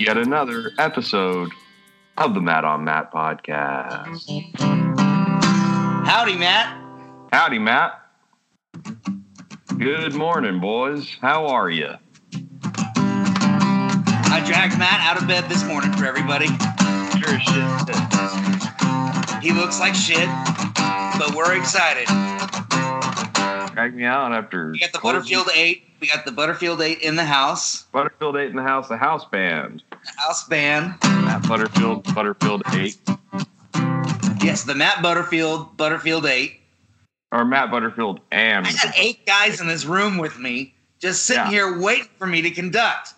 yet another episode of the Matt on Matt podcast. Howdy, Matt. Howdy, Matt. Good morning, boys. How are you? I dragged Matt out of bed this morning for everybody. Sure shit. He looks like shit, but we're excited. Me out after. We got the Butterfield 8. We got the Butterfield 8 in the house. Butterfield 8 in the house, the house band. The house band. Matt Butterfield, Butterfield 8. Yes, the Matt Butterfield, Butterfield 8. Or Matt Butterfield and. I got eight guys in this room with me, just sitting Yeah. here waiting for me to conduct.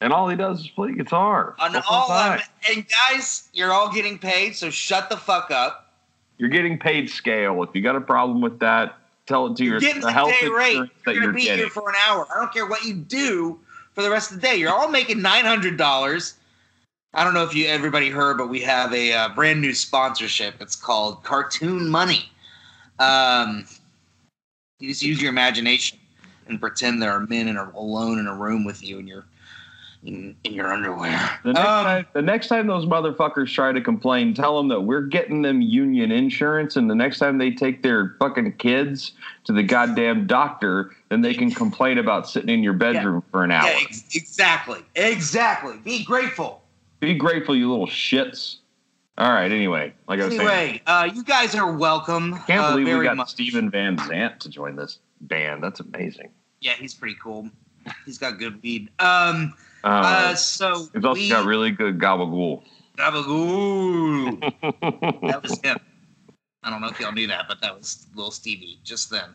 And all he does is play guitar. Whole all of and guys, you're all getting paid, so shut the fuck up. You're getting paid scale. If you got a problem with that, tell it to your the the health day rate. You're you're gonna be getting. here for an hour. I don't care what you do for the rest of the day. You're all making nine hundred dollars. I don't know if you everybody heard, but we have a uh, brand new sponsorship. It's called Cartoon Money. Um, you just use your imagination and pretend there are men in a, alone in a room with you, and you're in, in your underwear. The next, Um, time, the next time those motherfuckers try to complain, tell them that we're getting them union insurance, and the next time they take their fucking kids to the goddamn doctor, then they can complain about sitting in your bedroom for an hour. Yeah, ex- exactly, exactly. Be grateful. Be grateful, you little shits. All right. Anyway, like I was saying, Anyway, uh, you guys are welcome. can't uh, believe we got much. Steven Van Zandt to join this band. That's amazing. Yeah, he's pretty cool. He's got good weed. Um, Uh, uh, so he's also we, got really good gabagool. Gabagool. that was him. I don't know if y'all knew that, but that was little Stevie just then.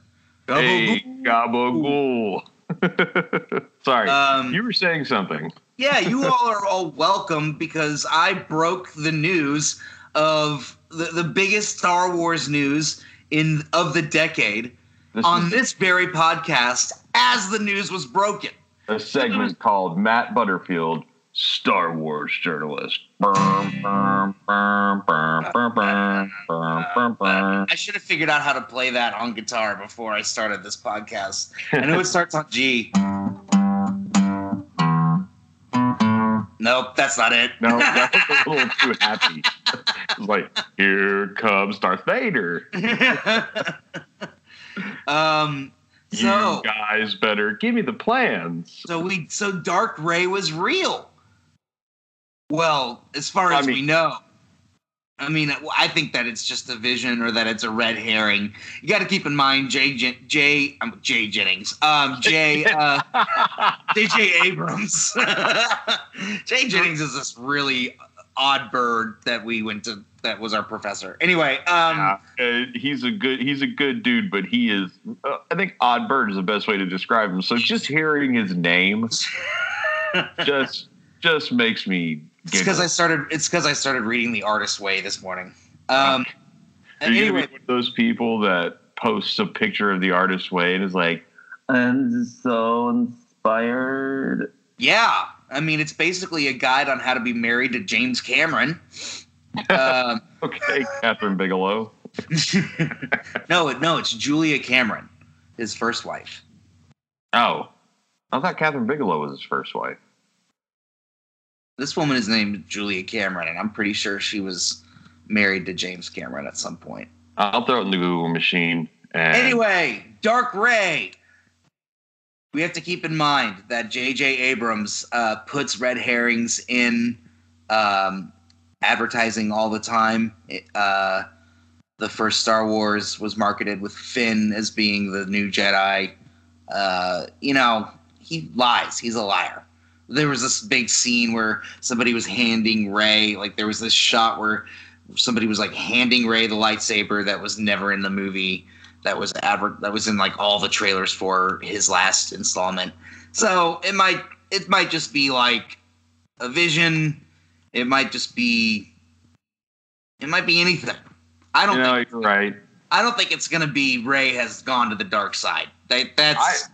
Hey, gabagool. Sorry, Um, you were saying something. yeah, you all are all welcome because I broke the news of the, the biggest Star Wars news in of the decade This on is this very podcast as the news was broken a segment called Matt Butterfield, Star Wars journalist. I should have figured out how to play that on guitar before I started this podcast. I know it starts on G. Nope, that's not it. No, that's was a little too happy. It's like, here comes Darth Vader. um, so, you guys better give me the plans. so we, so Dark Rey was real. Well, as far I as we know. I mean, I think that it's just a vision or that it's a red herring. You got to keep in mind, Jay, Jay, um, Jay Jennings, um, Jay, uh, J.J. Abrams. Jay Jennings is this really odd bird that we went to. That was our professor. Anyway, um, Yeah, uh, he's a good he's a good dude, but he is. Uh, I think odd bird is the best way to describe him. So just hearing his name just just makes me. it's because I started. It's because I started reading The Artist's Way this morning. Um, Are you anyway, gonna be one of those people that posts a picture of the artist's way and is like, "I'm so inspired." yeah. I mean, it's basically a guide on how to be married to James Cameron. Um, Okay, Kathryn Bigelow. no, no, it's Julia Cameron, his first wife. Oh, I thought Kathryn Bigelow was his first wife. This woman is named Julia Cameron, and I'm pretty sure she was married to James Cameron at some point. I'll throw it in the Google machine. And Anyway, Dark Rey. We have to keep in mind that J.J. Abrams uh, puts red herrings in um, advertising all the time. It, uh, the first Star Wars was marketed with Finn as being the new Jedi. Uh, you know, he lies. He's a liar. There was this big scene where somebody was handing Rey, like there was this shot where somebody was like handing Rey the lightsaber that was never in the movie that was advert that was in like all the trailers for his last installment. So it might it might just be like a vision. It might just be it might be anything. I don't you know, think you're right. I don't think it's gonna be Rey has gone to the dark side. That, that's I-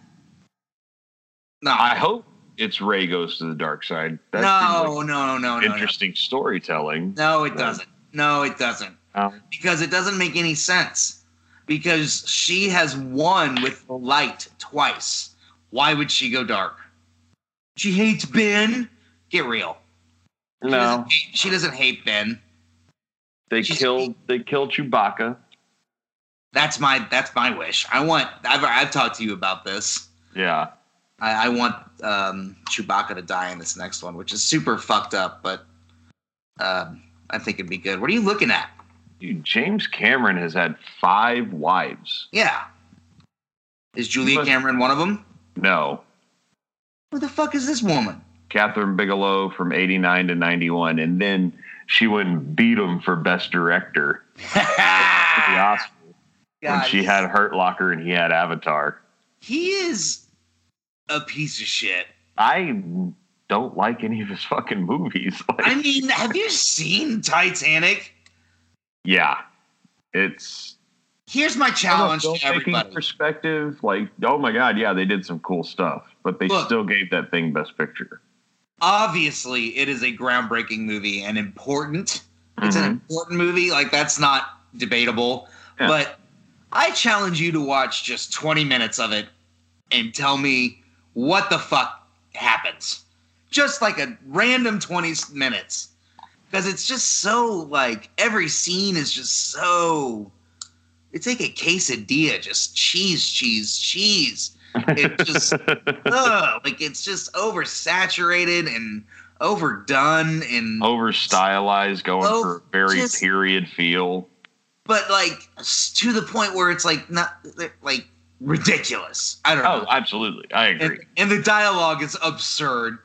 no I hope it's Ray goes to the dark side. That no, seems no, no, no, like no, interesting storytelling. no. It doesn't. No, it doesn't. Um, because it doesn't make any sense. Because she has won with the light twice. Why would she go dark? She hates Ben. Get real. She No, doesn't hate, she doesn't hate Ben. they she's- killed they killed Chewbacca. That's my that's my wish. I want. I've I've talked to you about this. Yeah, I, I want um, Chewbacca to die in this next one, which is super fucked up, but um, I think it'd be good. What are you looking at? Dude, James Cameron has had five wives. Yeah. Is Julia Must- Cameron one of them? No, Who the fuck is this woman? Kathryn Bigelow from '89 to '91, and then she went and beat him for Best Director the Oscar when she had Hurt Locker and he had Avatar. he is a piece of shit. I don't like any of his fucking movies. Like, I mean, have you seen Titanic? yeah, it's Here's my challenge to everybody. perspective. Like, oh my god, yeah, they did some cool stuff, but they Look. still gave that thing Best Picture. Obviously, it is a groundbreaking movie and important. It's an Mhm. important movie. Like that's not debatable. Yeah. But I challenge you to watch just 20 minutes of it and tell me what the fuck happens. Just like a random 20 minutes. Because it's just so like every scene is just so it's like a quesadilla, just cheese, cheese, cheese. It just ugh, like it's just oversaturated and overdone and over stylized, going Oh, for a very just- period feel. but like to the point where it's like not like ridiculous. I don't Oh, know. absolutely, I agree. And, and the dialogue is absurd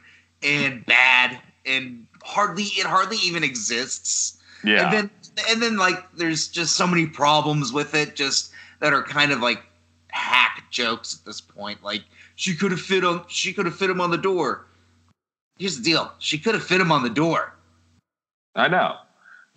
and bad and hardly it hardly even exists. yeah, And then and then like there's just so many problems with it just that are kind of like hack jokes at this point. Like she could have fit him she could have fit him on the door. Here's the deal. She could have fit him on the door. I know.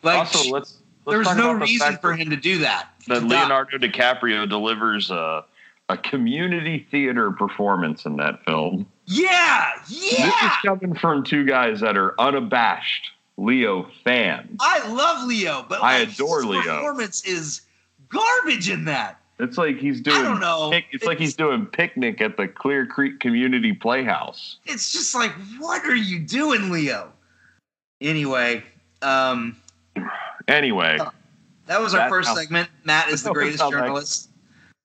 Like also, she- let's, let's there's no the reason for him to do that. that. Leonardo DiCaprio delivers a a community theater performance in that film. Yeah, yeah. This is coming from two guys that are unabashed Leo fans. I love Leo, but I like, adore Leo. performance is garbage in that. It's like he's doing. I don't know. Pic, it's, like he's doing picnic at the Clear Creek Community Playhouse. It's just like, what are you doing, Leo? Anyway, um, Anyway, that was our first how- segment. Matt is the greatest journalist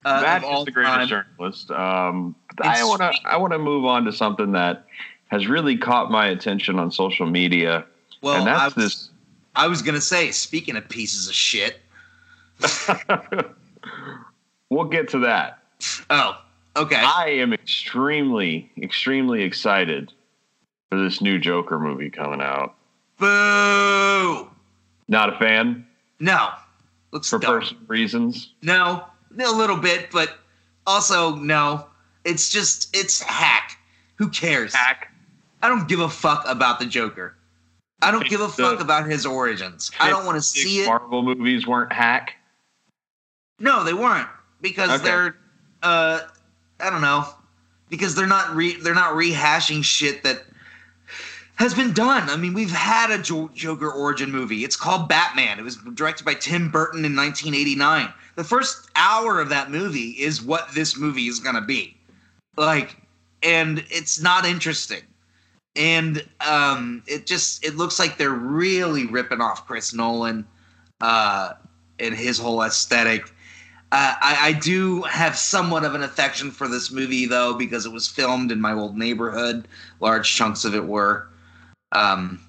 uh, Matt is the greatest time. journalist. Um, I want to. I want to move on to something that has really caught my attention on social media, Well, and I that's was, I was gonna say, speaking of pieces of shit. we'll get to that. Oh, okay. I am extremely, extremely excited for this new Joker movie coming out. Boo! Not a fan No, looks for dumb. personal reasons. No, a little bit, but also no. It's just it's hack. Who cares? Hack. I don't give a fuck about the Joker. I don't give a fuck about his origins. I don't want to see it. Marvel movies weren't hack. No, they weren't because Okay. they're uh I don't know because they're not re- they're not rehashing shit that has been done. I mean, we've had a jo- Joker origin movie. It's called Batman. It was directed by Tim Burton in 1989. The first hour of that movie is what this movie is going to be. Like and it's not interesting. And um it just it looks like they're really ripping off Chris Nolan uh and his whole aesthetic. Uh, I, I do have somewhat of an affection for this movie, though, because it was filmed in my old neighborhood. Large chunks of it were. Um,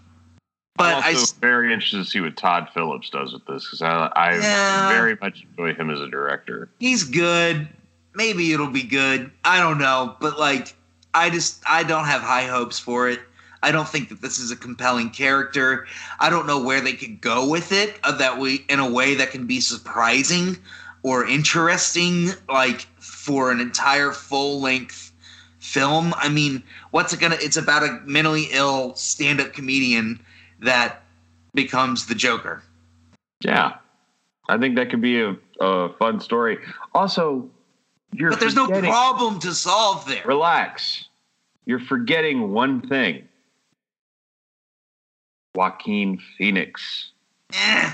but I'm also s- very interested to see what Todd Phillips does with this because I, I Yeah. very much enjoy him as a director. he's good. Maybe it'll be good. I don't know, but like, I just I don't have high hopes for it. I don't think that this is a compelling character. I don't know where they could go with it uh, that we in a way that can be surprising or interesting, like for an entire full length film. I mean, what's it gonna? It's about a mentally ill stand up comedian that becomes the Joker. Yeah, I think that could be a, a fun story. Also, you're But there's no problem to solve there. Relax. You're forgetting one thing. Joaquin Phoenix. Eh.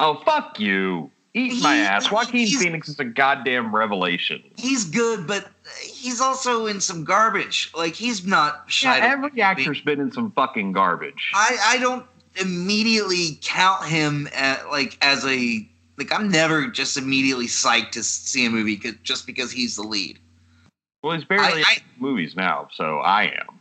Oh fuck you. Eat my ass. Joaquin Phoenix is a goddamn revelation. He's good, but he's also in some garbage. Like he's not Yeah, shy. to- every actor's been in some fucking garbage. I I don't immediately count him at, like as a like I'm never just immediately psyched to see a movie just because he's the lead. well, he's barely I- in I- movies now, so I am.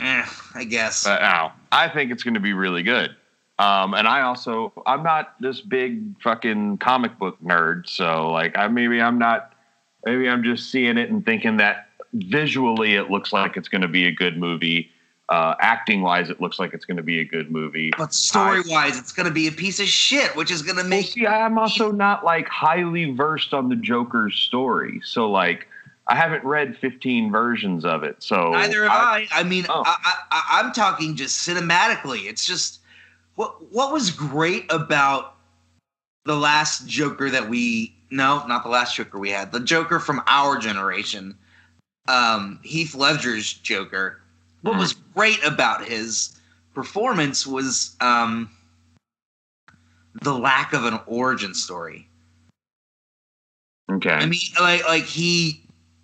Eh, I guess. But now, I think it's going to be really good. Um, and I also, I'm not this big fucking comic book nerd, so like, I maybe I'm not, maybe I'm just seeing it and thinking that visually it looks like it's going to be a good movie. Uh, acting wise, it looks like it's going to be a good movie. but story wise, it's gonna be a piece of shit, which is gonna Well, make see, I'm also not like highly versed on the Joker's story, so like, I haven't read 15 versions of it, so Neither have I. I, mean, Oh. I, I, I, I'm talking just cinematically. It's just what what was great about the last Joker that we no, not the last Joker we had. The Joker from our generation, um, Heath Ledger's Joker. What was great about his performance was um, the lack of an origin story. okay. I mean, like, like he,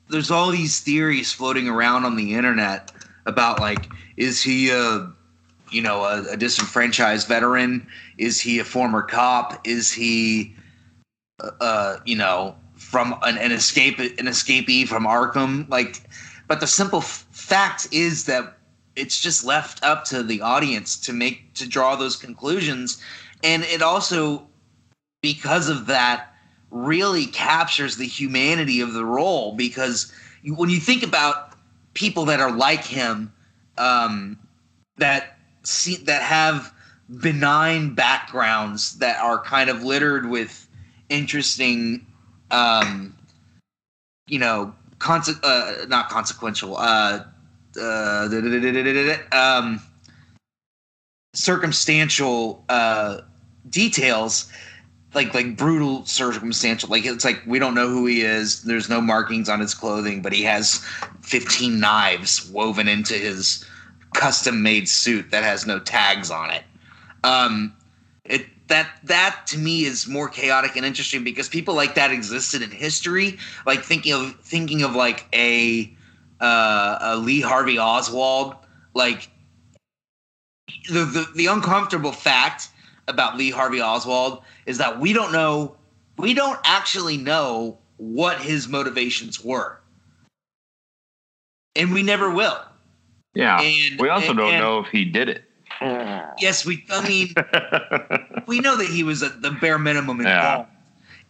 there's all these theories floating around on the internet about like, is he a, you know, a, a disenfranchised veteran? Is he a former cop? Is he, uh, uh you know, from an, an escape, an escapee from Arkham? Like, but the simple f- fact is that it's just left up to the audience to make to draw those conclusions, and it also, because of that really captures the humanity of the role because when you think about people that are like him um, that see, that have benign backgrounds that are kind of littered with interesting um, you know conse- uh, not consequential uh, uh, um, circumstantial uh, details like like brutal circumstantial like it's like we don't know who he is there's no markings on his clothing but he has 15 knives woven into his custom made suit that has no tags on it. Um it that that to me is more chaotic and interesting because people like that existed in history. Like thinking of thinking of like a uh a lee harvey oswald like the the, the uncomfortable fact about lee harvey oswald is that we don't know we don't actually know what his motivations were. And we never will yeah. and we also and- don't and- know if he did it. yes we i mean we know that he was at the bare minimum Yeah. involved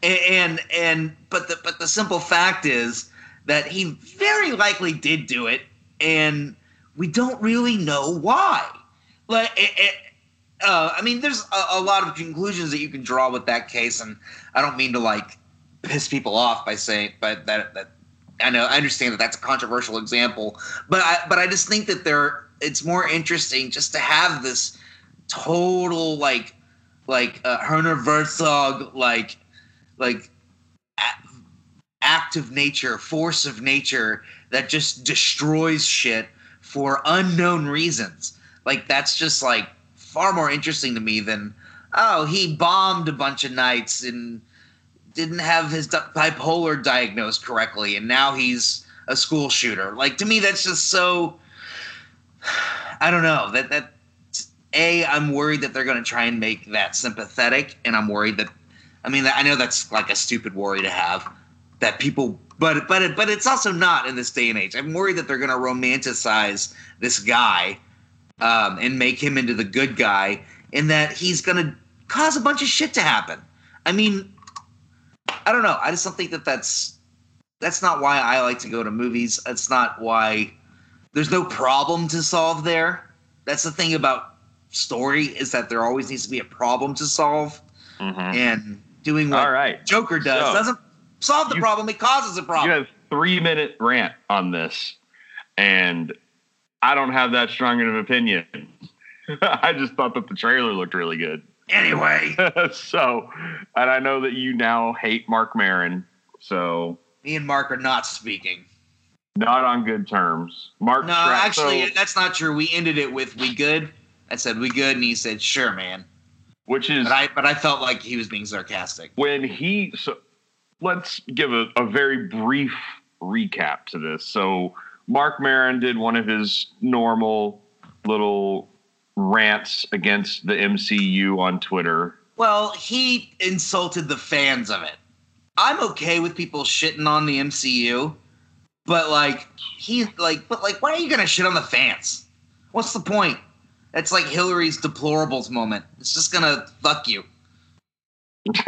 and, and and but the but the simple fact is that he very likely did do it and we don't really know why like it, it, uh, i mean there's a, a lot of conclusions that you can draw with that case and i don't mean to like piss people off by saying but that that i know i understand that that's a controversial example but i but i just think that there it's more interesting just to have this total like like uh, Werner Herzog like like act of nature, force of nature that just destroys shit for unknown reasons. Like that's just like far more interesting to me than oh he bombed a bunch of nights and didn't have his bipolar diagnosed correctly and now he's a school shooter. Like to me that's just so I don't know that that a I'm worried that they're going to try and make that sympathetic, and I'm worried that I mean I know that's like a stupid worry to have that people, but but but it's also not in this day and age. I'm worried that they're going to romanticize this guy um, and make him into the good guy, and that he's going to cause a bunch of shit to happen. I mean, I don't know. I just don't think that that's that's not why I like to go to movies. That's not why there's no problem to solve there. That's the thing about story is that there always needs to be a problem to solve, Mhm. and doing what All right. Joker does So, doesn't solve the you- problem; it causes a problem. You have three minute rant on this, and I don't have that strong of an opinion. I just thought that the trailer looked really good. Anyway, so, and I know that you now hate Marc Maron, so me and Mark are not speaking. not on good terms. Mark, No, Stra- actually, that's not true. We ended it with "We good." I said "We good," and he said "Sure, man." which is But I but I felt like he was being sarcastic. when he so let's give a, a very brief recap to this so Marc Maron did one of his normal little rants against the mcu on twitter Well, he insulted the fans of it. I'm okay with people shitting on the MCU, but like he like but like why are you gonna shit on the fans? What's the point? It's like Hillary's deplorables moment. It's just gonna fuck you.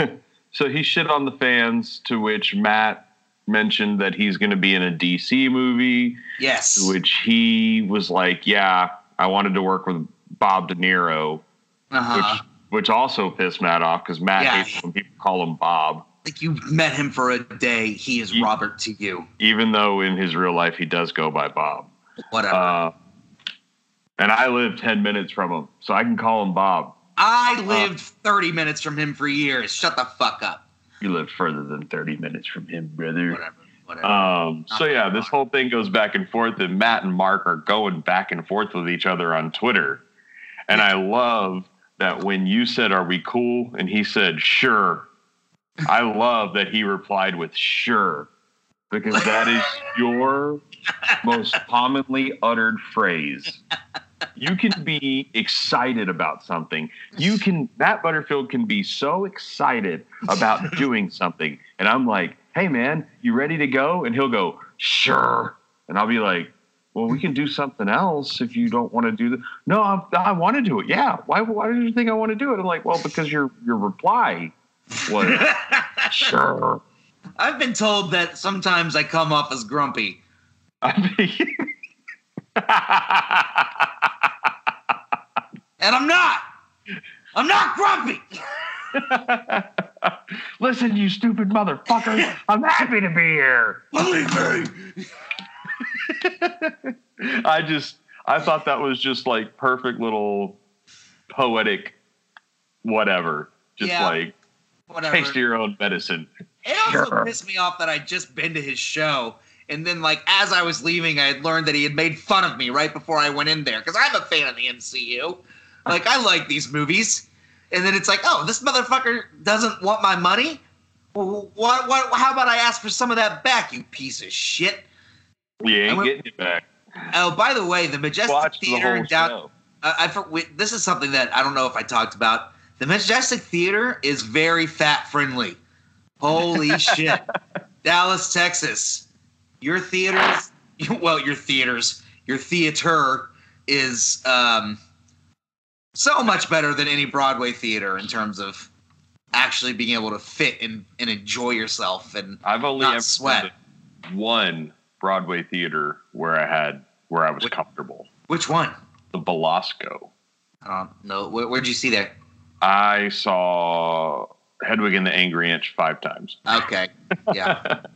so he shit on the fans to which matt mentioned that he's going to be in a dc movie Yes. which he was like yeah i wanted to work with bob de niro Uh-huh. which which also pissed matt off because matt Yeah. hates when people call him bob Like you met him for a day, he is Ye- Robert to you. even though in his real life he does go by Bob. Whatever. Uh, and I live 10 minutes from him, so I can call him Bob. I lived 30 minutes from him for years. Shut the fuck up. You live further than 30 minutes from him, brother. Whatever. Whatever. Um, so, yeah, this whole thing goes back and forth, and Matt and Mark are going back and forth with each other on Twitter. And I love that when you said, Are we cool? And he said, Sure. I love that he replied with sure, because that is your most commonly uttered phrase. You can be excited about something. You can, Matt Butterfield can be so excited about doing something. And I'm like, hey, man, you ready to go? And he'll go, sure. And I'll be like, well, we can do something else if you don't want to do that. No, I, I want to do it. Yeah. Why, why did you think I want to do it? I'm like, well, because your, your reply was sure. I've been told that sometimes I come off as grumpy. I mean, And I'm not. I'm not grumpy. Listen, you stupid motherfucker. I'm happy to be here. Believe me. I just, I thought that was just like perfect little poetic whatever. Just Yeah. like Whatever. taste your own medicine. It also Sure. pissed me off that I'd just been to his show. And then, like, as I was leaving, I had learned that he had made fun of me right before I went in there. Because I'm a fan of the MCU. Like, I like these movies. And then it's like, oh, this motherfucker doesn't want my money? Well, what, what, how about I ask for some of that back, you piece of shit? You I ain't went- getting it back. Oh, by the way, the Majestic Watch Theater in down, show. I, for, wait, this is something that I don't know if I talked about. The Majestic Theater is very fat friendly. Holy shit. Dallas, Texas. Your theaters, well, your theaters, your theater is um, so much better than any Broadway theater in terms of actually being able to fit and, and enjoy yourself. And I've only not ever sweat. one Broadway theater where I had where I was Which- comfortable. which one? The Belasco. I don't know. Where, where'd you see that? I saw Hedwig and the Angry Inch five times. Okay. Yeah.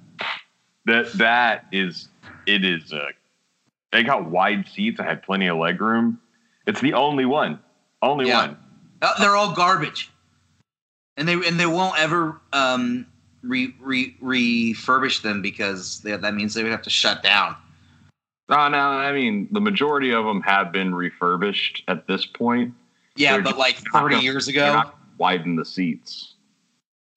That that is it is uh they got wide seats. I had plenty of leg room. It's the only one. Only Yeah. one. Uh, they're all garbage, and they and they won't ever um, re, re, refurbish them because they, that means they would have to shut down. No, no, I mean the majority of them have been refurbished at this point. Yeah, They're but just like thirty gonna- years ago. widen the seats.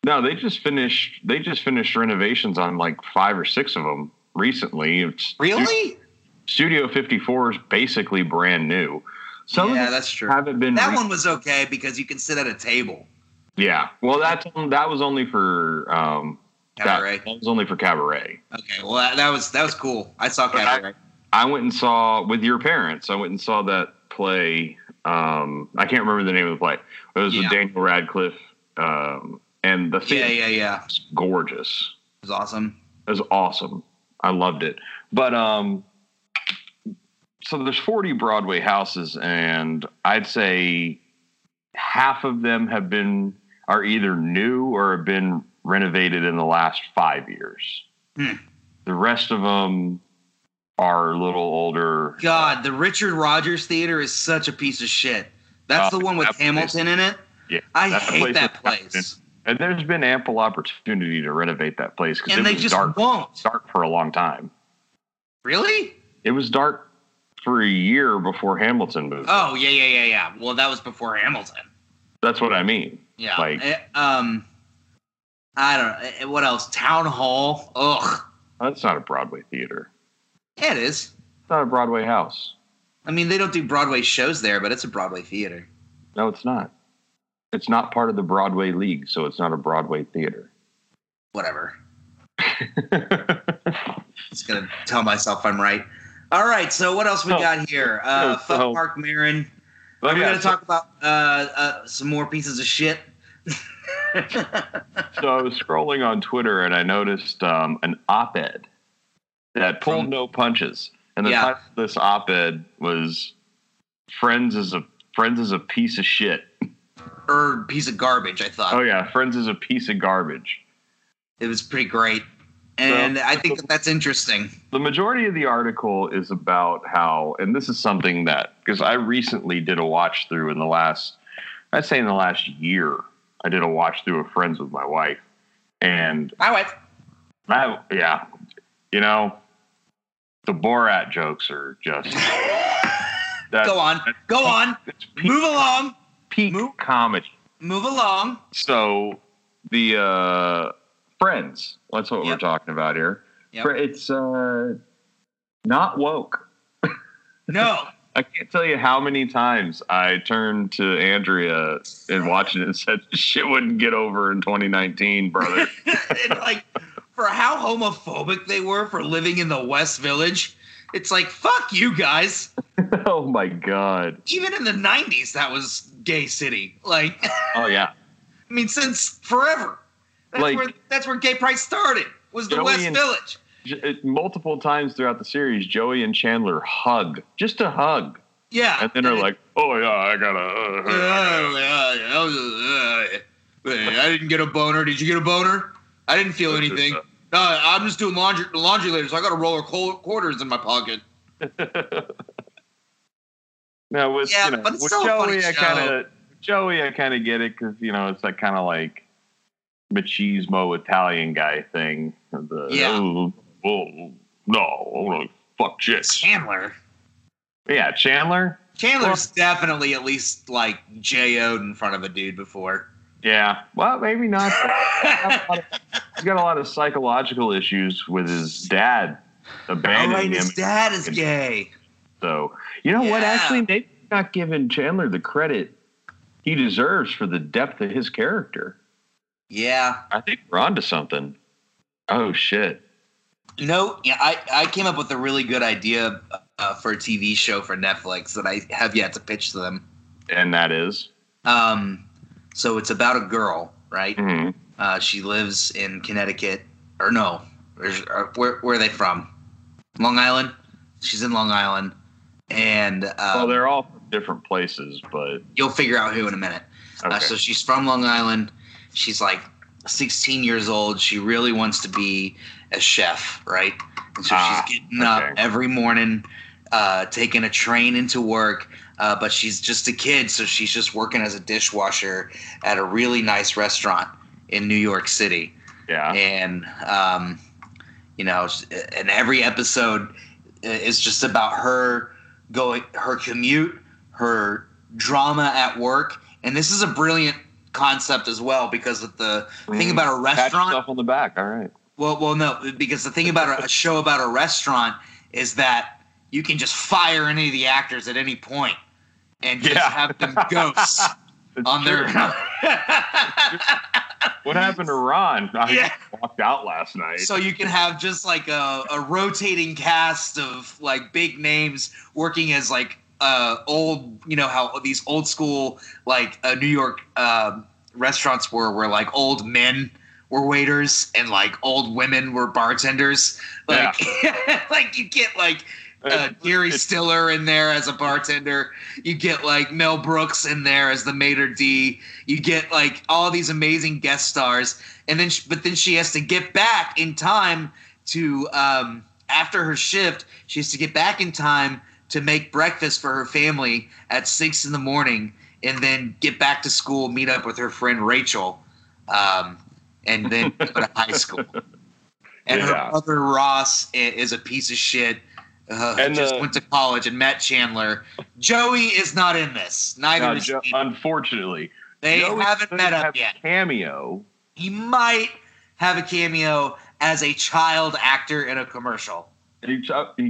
No, they just finished. They just finished renovations on like five or six of them recently. It's- Really? Studio 54 is basically brand new. Some yeah, that's true. haven't been. That re- one was okay because you can sit at a table. Yeah. Well, that's that was only for um. Cabaret. That, was only for cabaret. Okay, well that, that was that was cool. I saw cabaret. I went and saw with your parents. I went and saw that play. Um, I can't remember the name of the play. It was Yeah. with Daniel Radcliffe. Um, and the Yeah, yeah, yeah. was gorgeous. It was awesome. It was awesome. I loved it. But um so there's 40 Broadway houses and I'd say half of them have been are either new or have been renovated in the last 5 years. Hmm. The rest of them are a little older. God, the Richard Rodgers Theater is such a piece of shit. That's Oh, the one with that place- Hamilton in it. Yeah. I hate place that place. And there's been ample opportunity to renovate that place because And it they was just dark, won't. dark for a long time. Really? It was dark for a year before Hamilton moved. Oh yeah, yeah, yeah, yeah. Well, that was before Hamilton. That's what I mean. Yeah. Like- Eh, um, I don't know. Eh, What else? Town Hall. Ugh. That's not a Broadway theater. Yeah, it is. It's not a Broadway house. I mean, they don't do Broadway shows there, but it's a Broadway theater. No, it's not. It's not part of the Broadway League, so it's not a Broadway theater. Whatever. Just gonna tell myself I'm right. All right. So what else we got here? Uh, so- fuck Marc Maron. Oh, Are we yeah, gonna so- talk about uh, uh, some more pieces of shit? So I was scrolling on Twitter and I noticed um, an op-ed that pulled no punches, and the Yeah. title of this op-ed was "Friends is a Friends is a piece of shit." or piece of garbage. I thought Oh yeah, Friends is a piece of garbage. it was pretty great, and I think that that's interesting. The majority of the article is about how, and this is something that because I recently did a watch through in the last, I'd say in the last year, I did a watch through of Friends with my wife, and my wife. I yeah, you know, the Borat jokes are just that, Go on, go on, peak, move along, peak move- comedy. move along. So the uh Friends, that's what we're talking about here. Yep. It's uh not woke. No, I can't tell you how many times I turned to Andrea and watching it and said, "This "Shit wouldn't get over in 2019, brother." and like for how homophobic they were for living in the West Village, it's like fuck you guys. oh my god. Even in the '90s, that was gay city. Like, Oh yeah. I mean, since forever. That's Like- where that's where gay pride started. Was the Joey West and- Village. J- multiple times throughout the series, Joey and Chandler hug, just a hug, Yeah. and then are like, "Oh yeah, I gotta." Uh, Uh, uh, uh, I didn't get a boner. Did you get a boner? I didn't feel anything. No, I'm just doing laundry laundry later, so I got a roll of quarters in my pocket. now with Yeah, you know, but it's with still a funny Joey, I kind of Joey, I kind of get it because you know it's that kind of like machismo Italian guy thing. The, Yeah. Oh, oh, no, oh, fuck shit. Chandler. Yeah, Chandler. Chandler's definitely at least like J.O.'d in front of a dude before. Yeah, well, maybe not. He's got a lot of psychological issues with his dad Oh, abandoning right, him. his dad is gay. So you know what? Actually, maybe not giving Chandler the credit he deserves for the depth of his character. Yeah. I think we're onto something. Oh shit! You know, yeah, I, I came up with a really good idea uh, for a TV show for Netflix that I have yet to pitch to them. And that is. Um, so it's about a girl, right? Mhm. Uh, she lives in Connecticut, or no, or where, where are they from? Long Island. She's in Long Island, and um, well, they're all from different places, but you'll figure out who in a minute. okay. Uh, so she's from Long Island. She's like 16 years old. She really wants to be a chef, right? And so Ah, she's getting up every morning, uh, taking a train into work. Uh, but she's just a kid, so she's just working as a dishwasher at a really nice restaurant in New York City. yeah. And um, you know, and every episode is just about her going, her commute, her drama at work, and this is a brilliant concept as well because of the thing Mm. about a restaurant. stuff on the back. All right. Well, well, no, because the thing about a, a show about a restaurant is that you can just fire any of the actors at any point and just Yeah. have them ghosts on their. What happened to Ron? I Yeah. walked out last night. so you can have just like a, a rotating cast of like big names working as like uh old you know how these old school like uh, new york um restaurants were where like old men were waiters and like old women were bartenders like like you get like uh, Jerry Stiller in there as a bartender. You get like Mel Brooks in there as the maitre d. You get like all these amazing guest stars, and then sh- but then she has to get back in time to um, after her shift. She has to get back in time to make breakfast for her family at six in the morning, and then get back to school, meet up with her friend Rachel, um, and then go to high school. And her Yeah. brother Ross is a piece of shit. Uh, And just the- went to college and met Chandler. Joey is not in this. Neither No, is Jo- unfortunately, They Joey haven't met up have yet. Cameo. He might have a cameo as a child actor in a commercial.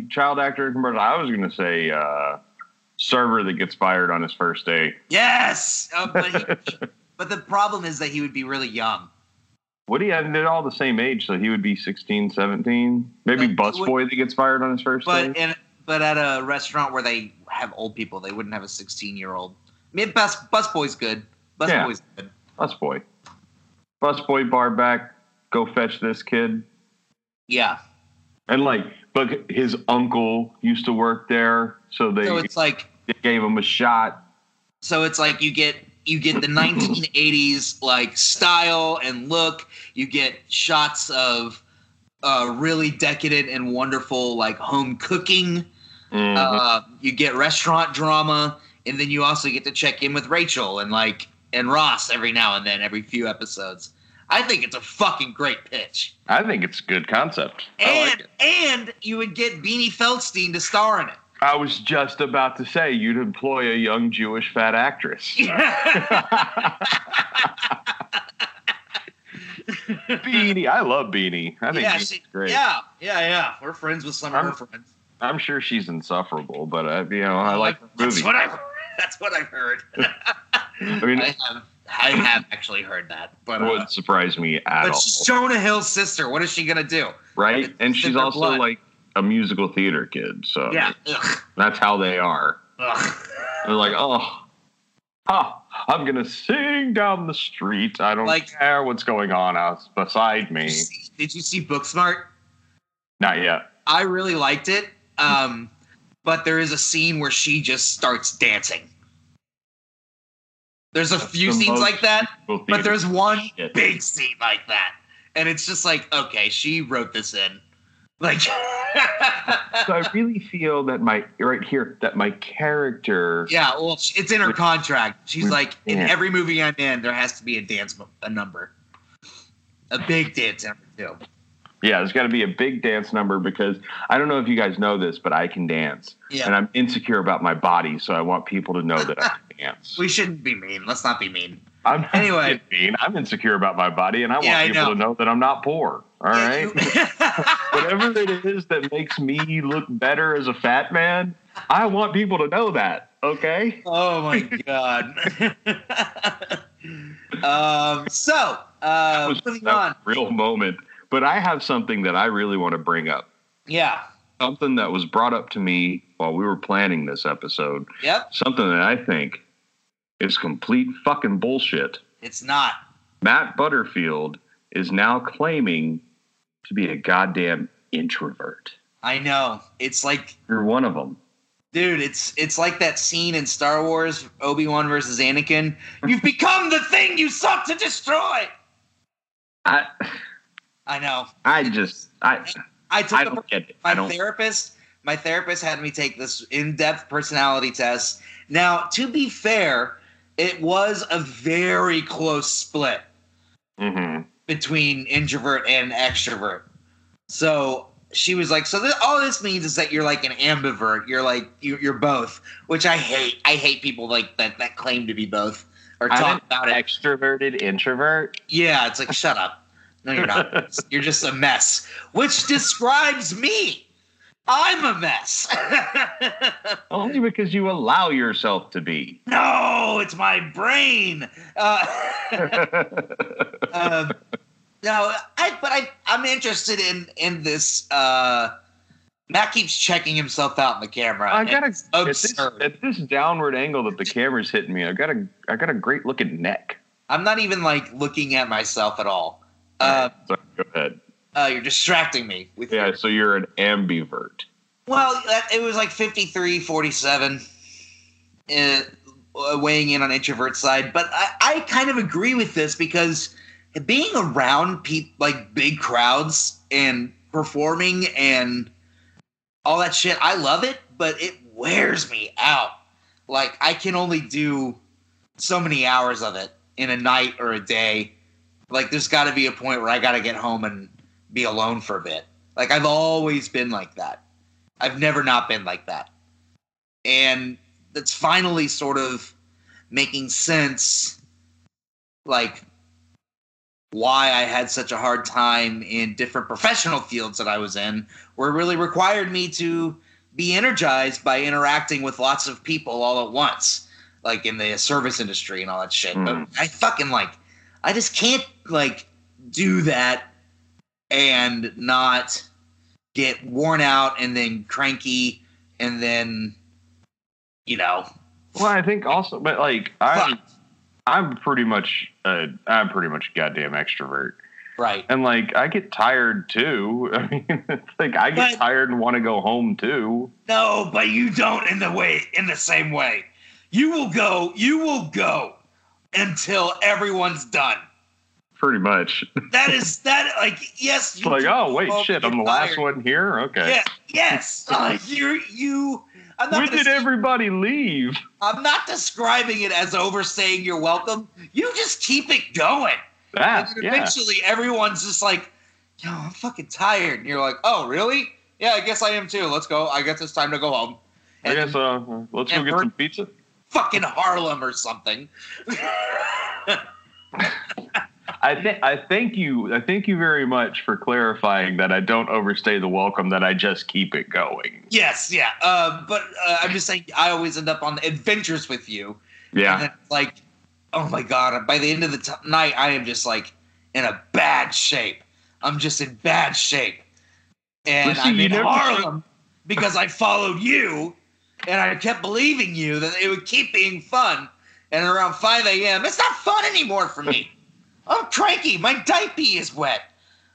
Child actor commercial. I was gonna say uh, server that gets fired on his first day. Yes, uh, but, he, but the problem is that he would be really young. Would he? And they're all the same age, so he would be 16, 17. Maybe But- busboy that gets fired on his first But day. in but at a restaurant where they have old people, they wouldn't have a 16 year old. I mean, bus busboy's good. Yeah. Busboy's good. Busboy. Busboy bar back. Go fetch this kid. Yeah. And like, but his uncle used to work there, so they So it's like they gave him a shot. so it's like you get you get the 1980s like style and look. You get shots of uh, really decadent and wonderful like home cooking. Mhm. Uh, you get restaurant drama, and then you also get to check in with Rachel and like and Ross every now and then, every few episodes. I think it's a fucking great pitch, I think it's a good concept. I and like and you would get Beanie Feldstein to star in it. I was just about to say you'd employ a young Jewish fat actress. Beanie, I love Beanie. I think yeah, Beanie's she- great. yeah, yeah, yeah. We're friends with some of her I'm- friends. I'm sure she's insufferable, but uh, you know I like the That's what I've. That's what I've heard. I mean, I have. I have actually heard that, but uh, wouldn't surprise me at but all, she's Jonah Hill's sister. What is she gonna do? right? it's And she's also blood. like a musical theater kid, so Yeah. Ugh. that's how they are. Ugh. They're like, oh, ha, I'm gonna sing down the street. I don't Like- care what's going on out beside Did me. you see- Did you see Booksmart? Not yet. I really liked it. Um, but there is a scene where she just starts dancing. There's a few the scenes like that, but there's one shit. big scene like that. And it's just like, okay, she wrote this in. Like So I really feel that my right here that my character Yeah, well, it's in her contract. She's like, in every movie I'm in, there has to be a dance, a number, a big dance number too. Yeah, there's got to be a big dance number because I don't know if you guys know this, but I can dance, Yeah, and I'm insecure about my body, so I want people to know that I can we shouldn't be mean. Let's not be mean. I'm Anyway. mean. I'm insecure about my body, and I want Yeah, I people know. to know that I'm not poor. All right, whatever it is that makes me look better as a fat man, I want people to know that. Okay. oh my god. um. So, uh, was, moving on. a real moment. But I have something that I really want to bring up. Yeah. Something that was brought up to me while we were planning this episode. Yep. Something that I think is complete fucking bullshit. It's not. Matt Butterfield is now claiming to be a goddamn introvert. I know. It's like, You're one of them. dude. It's it's like that scene in Star Wars Obi Wan versus Anakin. You've become the thing you sought to destroy. I I know. I just I I took I a don't get it. my therapist my therapist had me take this in-depth personality test now to be fair it was a very close split Mhm. between introvert and extrovert. So she was like so all this means is that you're like an ambivert. You're like you, you're both which i hate. I hate people like that that claim to be both or I'm talk an about it. extroverted introvert. yeah it's like shut up. No you're not. You're just a mess which describes me i'm a mess Only because you allow yourself to be. no it's my brain uh, um, no I, but I, i'm interested in in this uh, matt keeps checking himself out in the camera I got a at this, at this downward angle that the camera's hitting me. I got a I got a great looking neck. i'm not even like looking at myself at all uh, So go ahead. Uh, you're distracting me with your Yeah, so you're an ambivert. Well, that, it was like 53 47 uh, weighing in on introvert side. But I, I kind of agree with this because being around pe- like big crowds and performing and all that shit, I love it, but it wears me out. Like, I can only do so many hours of it in a night or a day. Like, there's got to be a point where I got to get home and be alone for a bit. Like, I've always been like that. I've never not been like that. And that's finally sort of making sense like why I had such a hard time in different professional fields that I was in, where it really required me to be energized by interacting with lots of people all at once, like in the service industry and all that shit. Mm. But I fucking like, I just can't like do that and not get worn out and then cranky and then, you know, Well, I think also, but like I'm. I'm pretty much, uh, I'm pretty much a goddamn extrovert, Right. and like I get tired too. I mean, it's like I get But- tired and want to go home too. No, but you don't in the way in the same way. You will go, you will go until everyone's done. Pretty much. That is that like yes, It's like, oh wait, shit, I'm the last one here. Okay. Yeah, yes. Uh, you you I'm not when did say- everybody leave? I'm not describing it as overstaying your welcome. You just keep it going. Ah, and then yeah. eventually everyone's just like, yo, I'm fucking tired. And you're like, oh, really? Yeah, I guess I am too. Let's go. I guess it's time to go home. I guess uh, let's go get some pizza. fucking Harlem or something. I think I thank you. I thank you very much for clarifying that I don't overstay the welcome. That I just keep it going. yes, yeah. Uh, but uh, I'm just saying, I always end up on adventures with you. And Yeah. like, oh my god! By the end of the t- night, I am just like in a bad shape. I'm just in bad shape, and see, I'm in never- Harlem because I followed you, and I kept believing you that it would keep being fun. And around 5 a.m., it's not fun anymore for me. I'm cranky. My diaper is wet.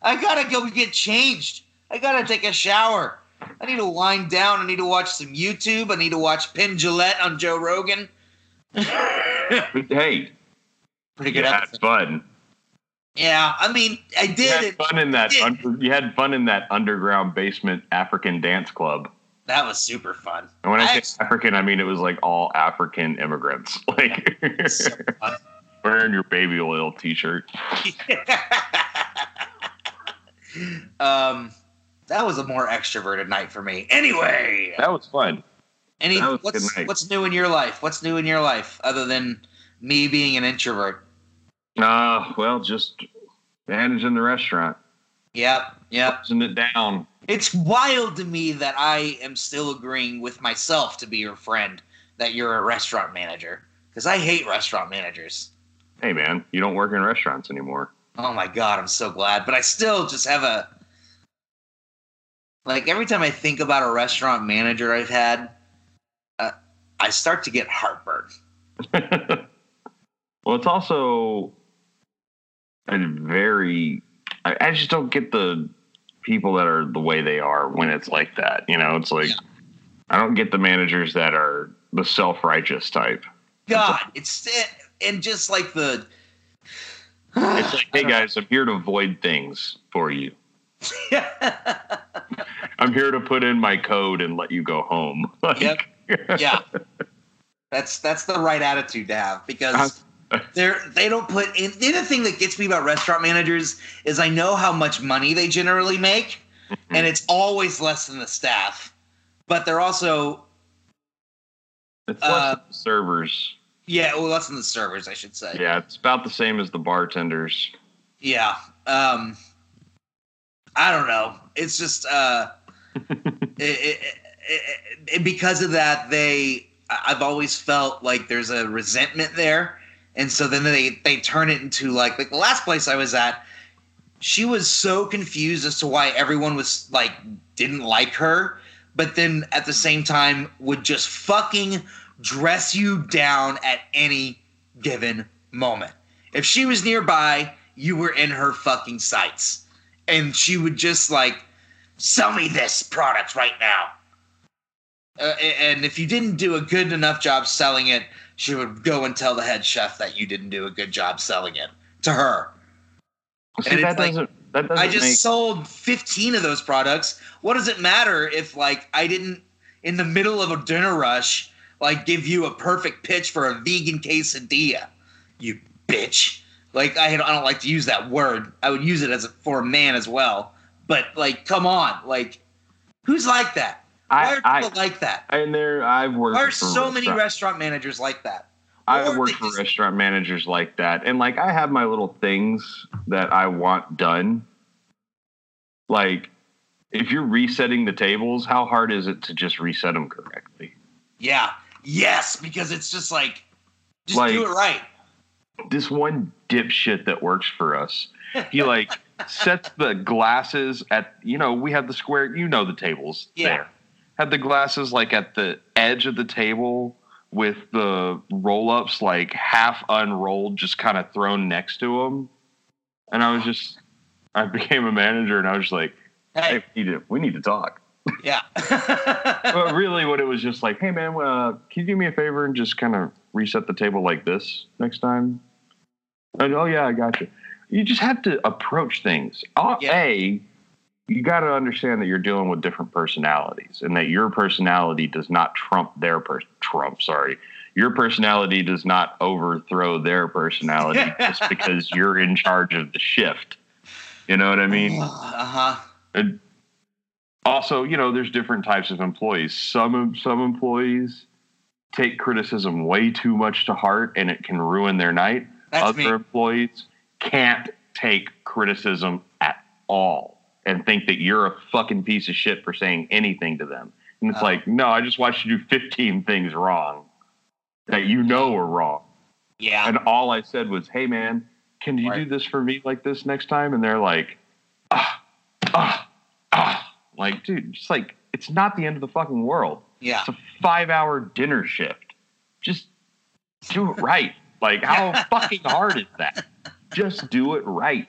I gotta go get changed. I gotta take a shower. I need to wind down. I need to watch some YouTube. I need to watch Penn Jillette on Joe Rogan. Hey, Pretty you good had fun. Yeah, I mean, I You did had it. fun in that. Under, you had fun in that underground basement African dance club. That was super fun. And when I, I say actually- African, I mean it was like all African immigrants, like fun. Wearing your baby oil T-shirt. um, that was a more extroverted night for me. Anyway, That was fun. any was what's what's new in your life? What's new in your life other than me being an introvert? Uh, well, just managing the restaurant, Yep, yep. closing it down. It's wild to me that I am still agreeing with myself to be your friend that you're a restaurant manager because I hate restaurant managers. Hey, man, you don't work in restaurants anymore. Oh my god, I'm so glad. But I still just have a like every time I think about a restaurant manager I've had, uh, I start to get heartburn. well, it's also a very. I, I just don't get the people that are the way they are when it's like that. You know, it's like Yeah. I don't get the managers that are the self-righteous type. God, it's and just like the. It's like, hey don't- guys, I'm here to avoid things for you. I'm here to put in my code and let you go home. Like, Yep. yeah, that's that's the right attitude to have because they're they don't put in. The other thing that gets me about restaurant managers is I know how much money they generally make, and it's always less than the staff, but they're also It's less Uh, than the servers. Yeah, well, less than the servers, I should say. Yeah, it's about the same as the bartenders. Yeah. Um, I don't know. It's just uh, it, it, it, because of that, they. I've always felt like there's a resentment there, and so then they they turn it into like like the last place I was at. She was so confused as to why everyone was like didn't like her, but then at the same time would just fucking dress you down at any given moment. If she was nearby, you were in her fucking sights. And she would just like, sell me this product right now. Uh, and if you didn't do a good enough job selling it, she would go and tell the head chef that you didn't do a good job selling it to her. See, And that like, doesn't. that doesn't I just make. sold 15 of those products. What does it matter if like I didn't in the middle of a dinner rush like give you a perfect pitch for a vegan quesadilla? You bitch. Like I don't, I don't like to use that word. I would use it as a, for a man as well. But like come on, like who's like that? Why I, are I, people like that? and there, I've worked. Why are for so many restaurant- restaurant managers like that? I Or work they for just- restaurant managers like that, and like I have my little things that I want done. Like, if you're resetting the tables, how hard is it to just reset them correctly? Yeah. Yes, because it's just like, just Like- do it right. This one dipshit that works for us, he like sets the glasses at you know we have the square you know the tables Yeah. there had the glasses like at the edge of the table with the roll ups like half unrolled just kind of thrown next to them and i was just i became a manager and i was just like hey Hey, we need to, we need to talk yeah. but really what it was just like hey man uh, can you do me a favor and just kind of reset the table like this next time and, oh yeah i got you you just have to approach things Uh, Yeah. a you got to understand that you're dealing with different personalities and that your personality does not trump their per- trump sorry your personality does not overthrow their personality just because you're in charge of the shift you know what i mean uh huh. Also, you know, there's different types of employees. Some some employees take criticism way too much to heart, and it can ruin their night. That's Other me. employees can't take criticism at all and think that you're a fucking piece of shit for saying anything to them. And it's Oh. like, no, I just watched you do 15 things wrong that you know are wrong. Yeah. And all I said was, "Hey, man, can you Right. do this for me like this next time?" And they're like, "Ah, ah, ah!" Like, dude, just like it's not the end of the fucking world. Yeah. It's a five-hour dinner shift. Just do it right. Like, how fucking hard is that? Just do it right.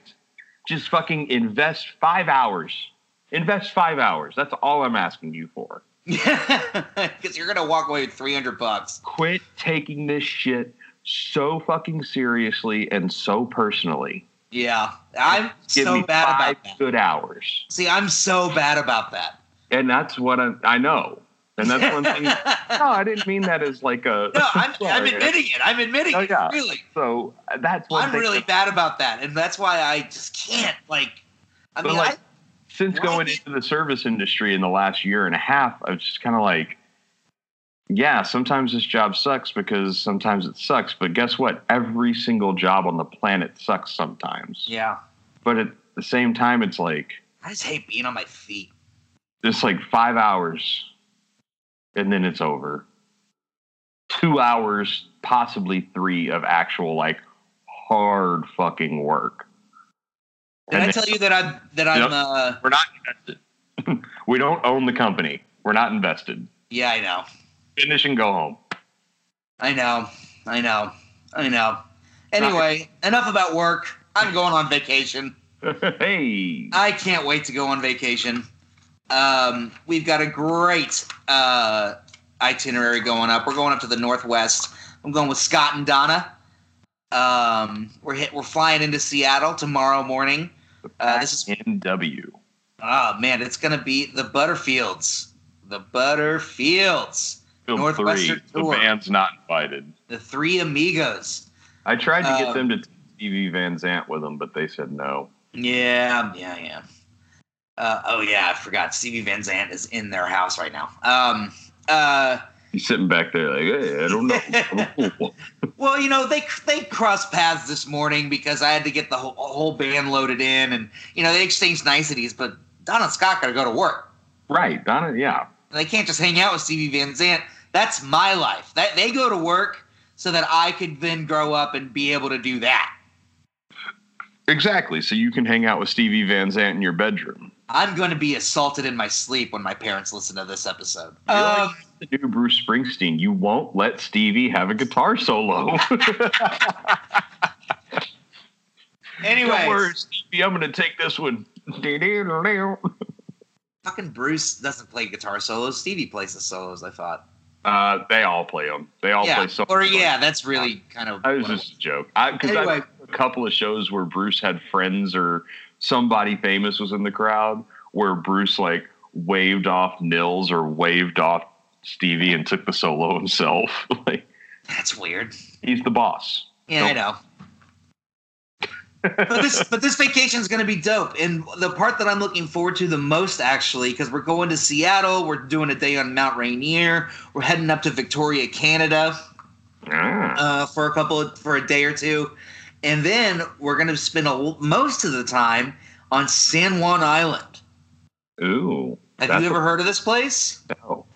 Just fucking invest five hours. Invest five hours. That's all I'm asking you for. Yeah. Because you're gonna walk away with three hundred bucks. quit taking this shit so fucking seriously and so personally. Yeah, I'm Give so bad about that. good hours, See, I'm so bad about that. and that's what I, I know. And that's one thing. no, I didn't mean that as like a. No, I'm, I'm admitting it. I'm admitting Oh, it. Really, So uh, that's one I'm really that- bad about that, and that's why I just can't. Like, I mean, like, I, since going into the service industry in the last year and a half, I was just kind of like, yeah, sometimes this job sucks because sometimes it sucks. But guess what? Every single job on the planet sucks sometimes. yeah, But at the same time, it's like I just hate being on my feet. it's like five hours, and then it's over. Two hours, possibly three, of actual like hard fucking work. Did And I tell you that I'm that I'm? Yep. uh We're not invested. we don't own the company. We're not invested. Yeah, I know. Finish and go home. I know. I know. I know. Anyway, enough about work. I'm going on vacation. hey. I can't wait to go on vacation. Um, we've got a great uh, itinerary going up. We're going up to the northwest. I'm going with Scott and Donna. Um, we're hit, we're flying into Seattle tomorrow morning. Uh, this is NW. oh man, it's gonna be the Butterfields. The Butterfields, Film three. tour. The band's not invited. the three amigos. I tried to get Um, them to Stevie Van Zandt with them, but they said no. Yeah, yeah, yeah. Uh, oh yeah, I forgot. Stevie Van Zandt is in their house right now. Um, uh, He's sitting back there like, hey, I don't know. well, you know they they crossed paths this morning because I had to get the whole, whole band loaded in, and you know they exchanged niceties. But Donna Scott got to go to work. right, Donna, yeah. They can't just hang out with Stevie Van Zandt. That's my life. That they go to work so that I could then grow up and be able to do that. Exactly. So you can hang out with Stevie Van Zandt in your bedroom. I'm going to be assaulted in my sleep when my parents listen to this episode. You're Um, like the new Bruce Springsteen. You won't let Stevie have a guitar solo. anyway, Don't worry, Stevie. I'm going to take this one. fucking Bruce doesn't play guitar solos. Stevie plays the solos. I thought. Uh, they all play them. They all yeah, play so. or yeah, that's really kind of. I was just a joke. I because Anyway. I a couple of shows where Bruce had friends or somebody famous was in the crowd, where Bruce like waved off Nils or waved off Stevie and took the solo himself. like That's weird. he's the boss. Yeah, I know. But this but this vacation is going to be dope. And the part that I'm looking forward to the most, actually, because we're going to Seattle, we're doing a day on Mount Rainier, we're heading up to Victoria, Canada. Ah. uh, for a couple of, for a day or two, and then we're gonna spend a, most of the time on San Juan Island. Ooh. Have you ever a- heard of this place? No.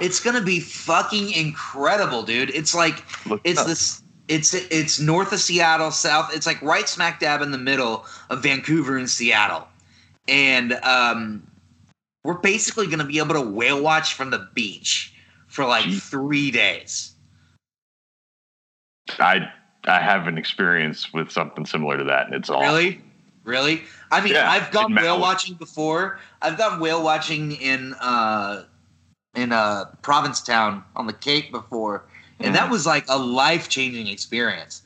It's gonna be fucking incredible, dude. It's like Look it's up. this. It's it's north of Seattle, south. It's like right smack dab in the middle of Vancouver and Seattle, and um, we're basically gonna be able to whale watch from the beach for like three days. I I have an experience with something similar to that, and it's all Really? Really? I mean, Yeah, I've gone whale watching before. I've gone whale watching in uh in uh Provincetown on the Cape before, and that Mhm. was like a life changing experience.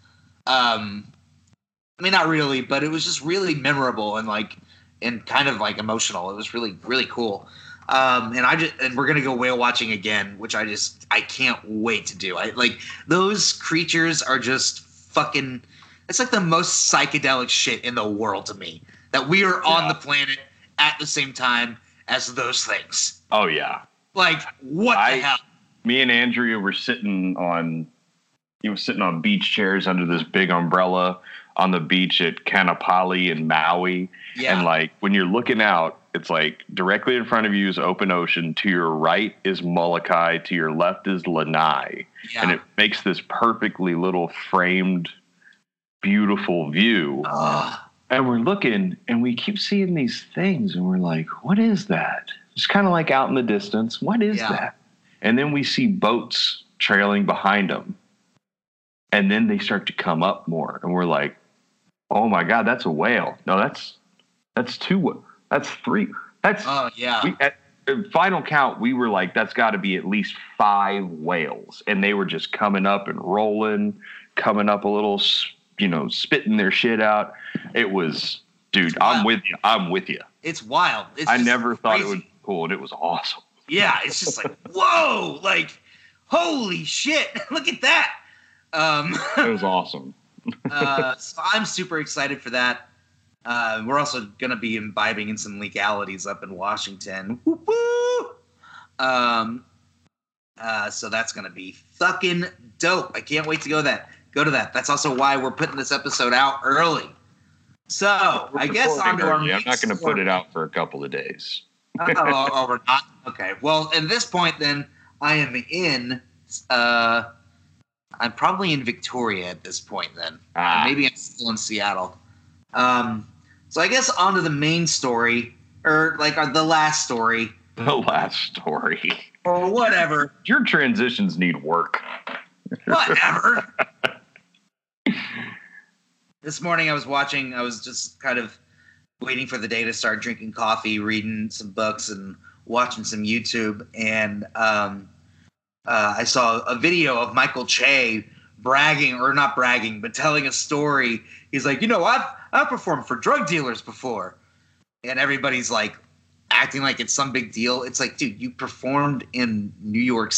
Um, I mean, not really, but it was just really memorable and like and kind of like emotional. It was really really cool. Um, and I just and we're gonna go whale watching again, which I just I can't wait to do. I like those creatures are just fucking. It's like the most psychedelic shit in the world to me. That we are on the planet at the same time as those things. Oh yeah. Like what I- the hell? Me and Andrea were sitting on he was sitting on beach chairs under this big umbrella on the beach at Kaanapali in Maui. Yeah. And like when you're looking out, it's like directly in front of you is open ocean. To your right is Molokai. To your left is Lanai. yeah. And it makes this perfectly little framed, beautiful view. Ugh. And we're looking and we keep seeing these things and we're like, what is that? It's kind of like out in the distance. What is Yeah. that? And then we see boats trailing behind them. And then they start to come up more and we're like, oh my God, that's a whale. No, that's that's two. That's three. That's oh yeah. we at at final count we were like that's got to be at least five whales and they were just coming up and rolling coming up a little you know spitting their shit out it was dude i'm with you i'm with you it's wild. It's i never thought it would be cool and it was awesome Yeah, it's just like whoa, like holy shit, look at that. Um, it was awesome uh, so I'm super excited for that. Uh, we're also going to be imbibing in some legalities up in Washington. Woo woo! Um, uh, so that's going to be fucking dope. I can't wait to go that. Go to that. That's also why we're putting this episode out early. So I guess on to our. i'm not going to put main it out for a couple of days story. Oh, oh, we're not. Okay. Well, at this point, then I am in. Uh, I'm probably in Victoria at this point. Then ah, maybe I'm still in Seattle. Um, so I guess on to the main story, or like uh, the last story, the last story or whatever. your transitions need work whatever. this morning I was watching, I was just kind of waiting for the day to start drinking coffee, reading some books, and watching some YouTube. And um, uh, I saw a video of Michael Che bragging, or not bragging, but telling a story. He's like, you know, I've, I've performed for drug dealers before. And everybody's like, acting like it's some big deal. It's like, dude, you performed in New York.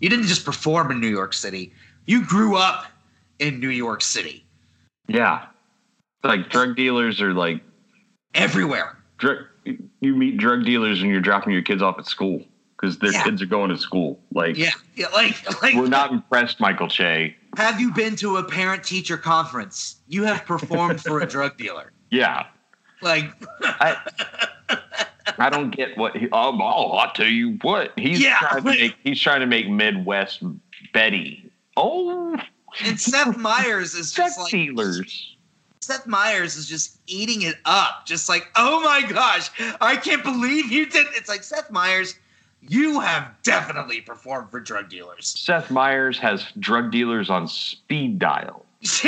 You didn't just perform in New York City. You grew up in New York City. yeah like drug dealers are like Everywhere. drug you meet drug dealers when you're dropping your kids off at school because their Yeah. kids are going to school like Yeah. Yeah. Like, like we're not impressed michael che have you been to a parent teacher conference? You have performed for a drug dealer. yeah Like, i i don't get what he oh, oh i'll tell you what he's Yeah, trying to make he's trying to make midwest betty oh and Seth Meyers is just like, dealers Seth Meyers is just eating it up. Just like, oh my gosh, I can't believe you did. It's like, Seth Meyers, you have definitely performed for drug dealers. seth meyers has drug dealers on speed dial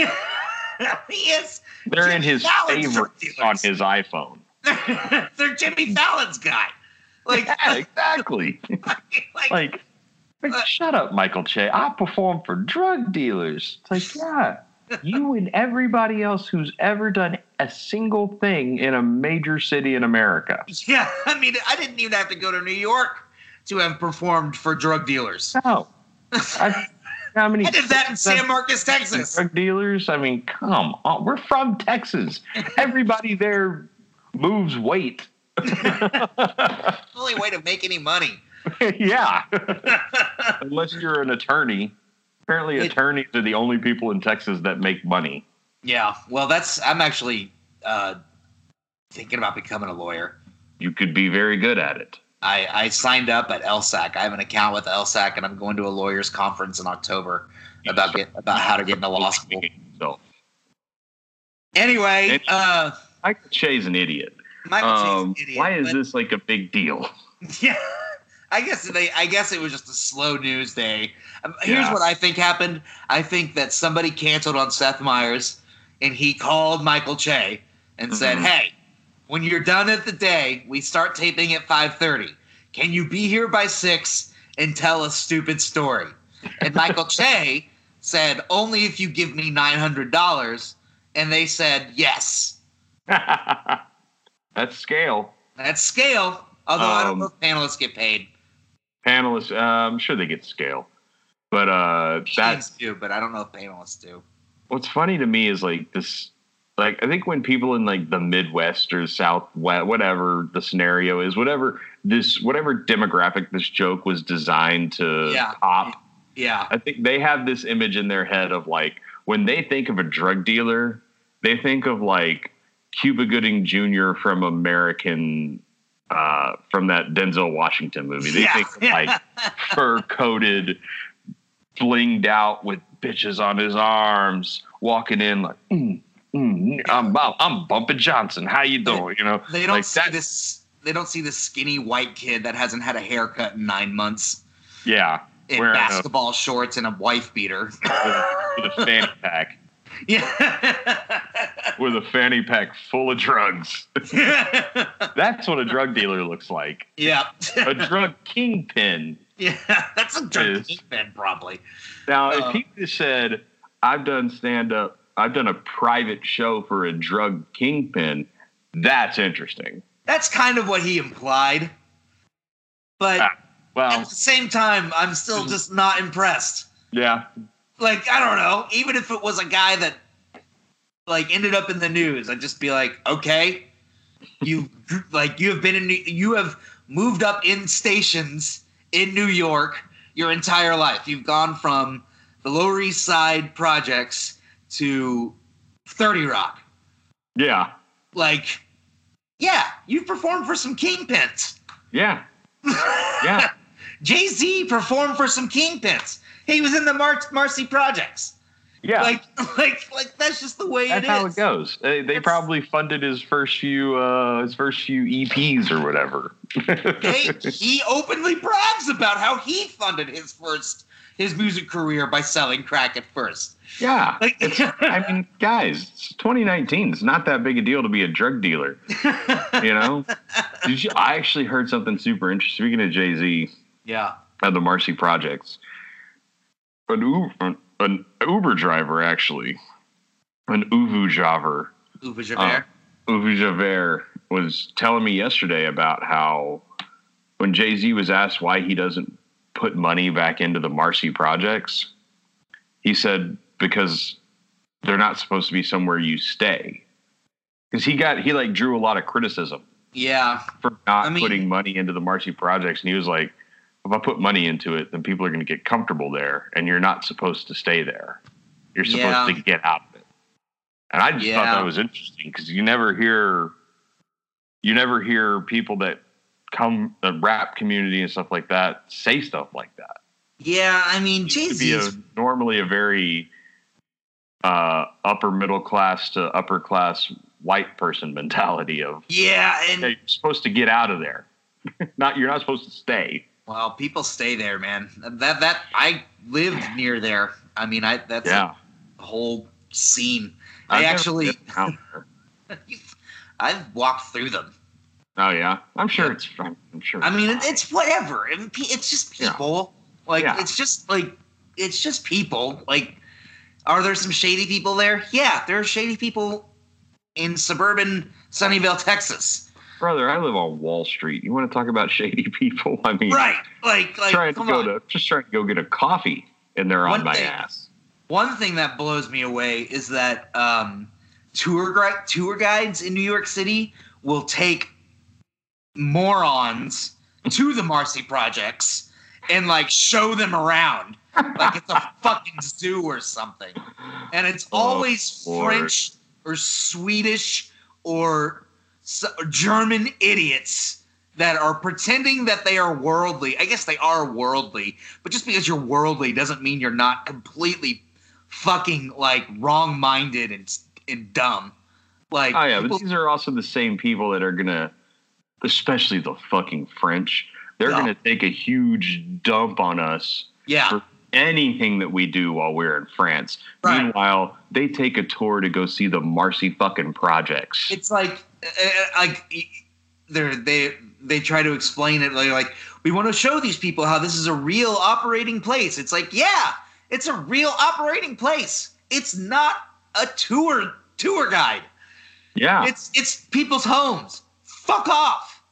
yes. they're in his Fallon's favorites on his iphone They're Jimmy Fallon's guy. Like, yeah, exactly like, like, like, Uh, shut up, Michael Che. I perform for drug dealers. It's like, yeah, you and everybody else who's ever done a single thing in a major city in America. yeah, I mean, I didn't even have to go to New York to have performed for drug dealers. No. I, how many I did that in San Marcos, Texas. drug dealers? I mean, come on. We're from Texas. Everybody there moves weight. The only way to make any money. yeah. Unless you're an attorney Apparently, It- attorneys are the only people in Texas that make money. Yeah. Well, that's I'm actually uh, thinking about becoming a lawyer. You could be very good at it. I, I signed up at LSAC. I have an account with LSAC, and I'm going to a lawyers conference in October about get about how to get into law school. So, Anyway, uh, Michael Che's an idiot. Michael Um, Che's an idiot. why is but- this like a big deal? Yeah, I guess they. I guess it was just a slow news day. Um, Here's Yeah. what I think happened. I think that somebody canceled on Seth Meyers, and he called Michael Che and said, Mhm. "Hey, when you're done at the day, we start taping at 5:30. Can you be here by six and tell a stupid story?" And Michael Che said, "Only if you give me nine hundred dollars." And they said, "Yes." That's scale. That's scale. Although I don't Um, know if panelists get paid. Panelists, uh, I'm sure they get scale. But uh, that's do, but I don't know if panelists do. what's funny to me is like this. Like I think when people in like the Midwest or Southwest, whatever the scenario is, whatever this, whatever demographic this joke was designed to Yeah. pop, Yeah. I think they have this image in their head of like when they think of a drug dealer, they think of like Cuba Gooding Jr. from American, uh, from that Denzel Washington movie. They Yeah. think of like fur coated, blinged out with bitches on his arms, walking in like, mm, mm, I'm Bob, I'm Bumpin' Johnson. How you doing? You know, They don't like see that- this. They don't see this skinny white kid that hasn't had a haircut in nine months Yeah, in Wearing a- basketball shorts and a wife beater. with a, with a fanny pack, yeah. with a fanny pack full of drugs. That's what a drug dealer looks like. yeah. A drug kingpin. Yeah. That's a drug kingpin, probably. Now, Uh. if he just said, "I've done stand up, I've done a private show for a drug kingpin," that's interesting. That's kind of what he implied. But Ah, Well, at the same time, I'm still just not impressed. yeah, like I don't know, even if it was a guy that like ended up in the news, I'd just be like, okay, you like you have been in you have moved up in stations in New York your entire life. You've gone from the Lower East Side projects to 30 Rock. yeah, Like, yeah, you've performed for some kingpins. yeah, yeah. Jay Z performed for some kingpins. He was in the Mar- Marcy Projects. Yeah, Like, like, like that's just the way it is. that's it how is. it goes. They, they probably funded his first few uh, his first few EPs or whatever. Hey, he openly brags about how he funded his first his music career by selling crack at first. yeah, Like, I mean, guys, it's 2019. It's not that big a deal to be a drug dealer. You know? Did you? I actually heard something super interesting. Speaking of Jay Z, yeah. at the Marcy Projects. An Uber, an Uber driver, actually, an Uvu driver, Uwe Javert. Uh, Uvu Javert, was telling me yesterday about how when Jay Z was asked why he doesn't put money back into the Marcy Projects, he said because they're not supposed to be somewhere you stay. Because he got he like drew a lot of criticism yeah. for not I mean- putting money into the Marcy projects. And he was like, if I put money into it, then people are going to get comfortable there, and you're not supposed to stay there. You're supposed Yeah. to get out of it. And I just thought that was interesting because you never hear, you never hear people that come the rap community and stuff like that say stuff like that. Yeah, I mean Jay It used to be a, Z. normally a very uh, upper middle class to upper class white person mentality of Yeah, and yeah, you're supposed to get out of there. not you're not supposed to stay. Well, people stay there, man. That that I lived near there. I mean, I that's Yeah. a whole scene. I never actually, been out there. I've walked through them. Oh yeah, I'm sure it's. I'm I'm sure. I mean, it's whatever. I It's just Yeah. people. Like Yeah. it's just like it's just people. Like, are there some shady people there? Yeah, there are shady people in suburban Sunnyvale, Texas. Brother. I live on Wall Street. You want to talk about shady people? I mean, Right? Like, like trying to go on. to just trying to go get a coffee, and they're One on my thing- ass. One thing that blows me away is that um, tour tour guides in New York City will take morons to the Marcy projects and like show them around like it's a fucking zoo or something. And it's Oh, always Lord. French or Swedish or s- German idiots that are pretending that they are worldly. I guess they are worldly, but just because you're worldly doesn't mean you're not completely fucking like wrong-minded and and dumb. Like Oh yeah, people- but these are also the same people that are gonna, especially the fucking French. They're gonna take a huge dump on us yeah, for anything that we do while we're in France. Right. Meanwhile, they take a tour to go see the Marcy fucking projects. it's like like they they they try to explain it like, like we want to show these people how this is a real operating place. It's like yeah it's a real operating place. It's not a tour tour guide. Yeah, it's it's people's homes. Fuck off.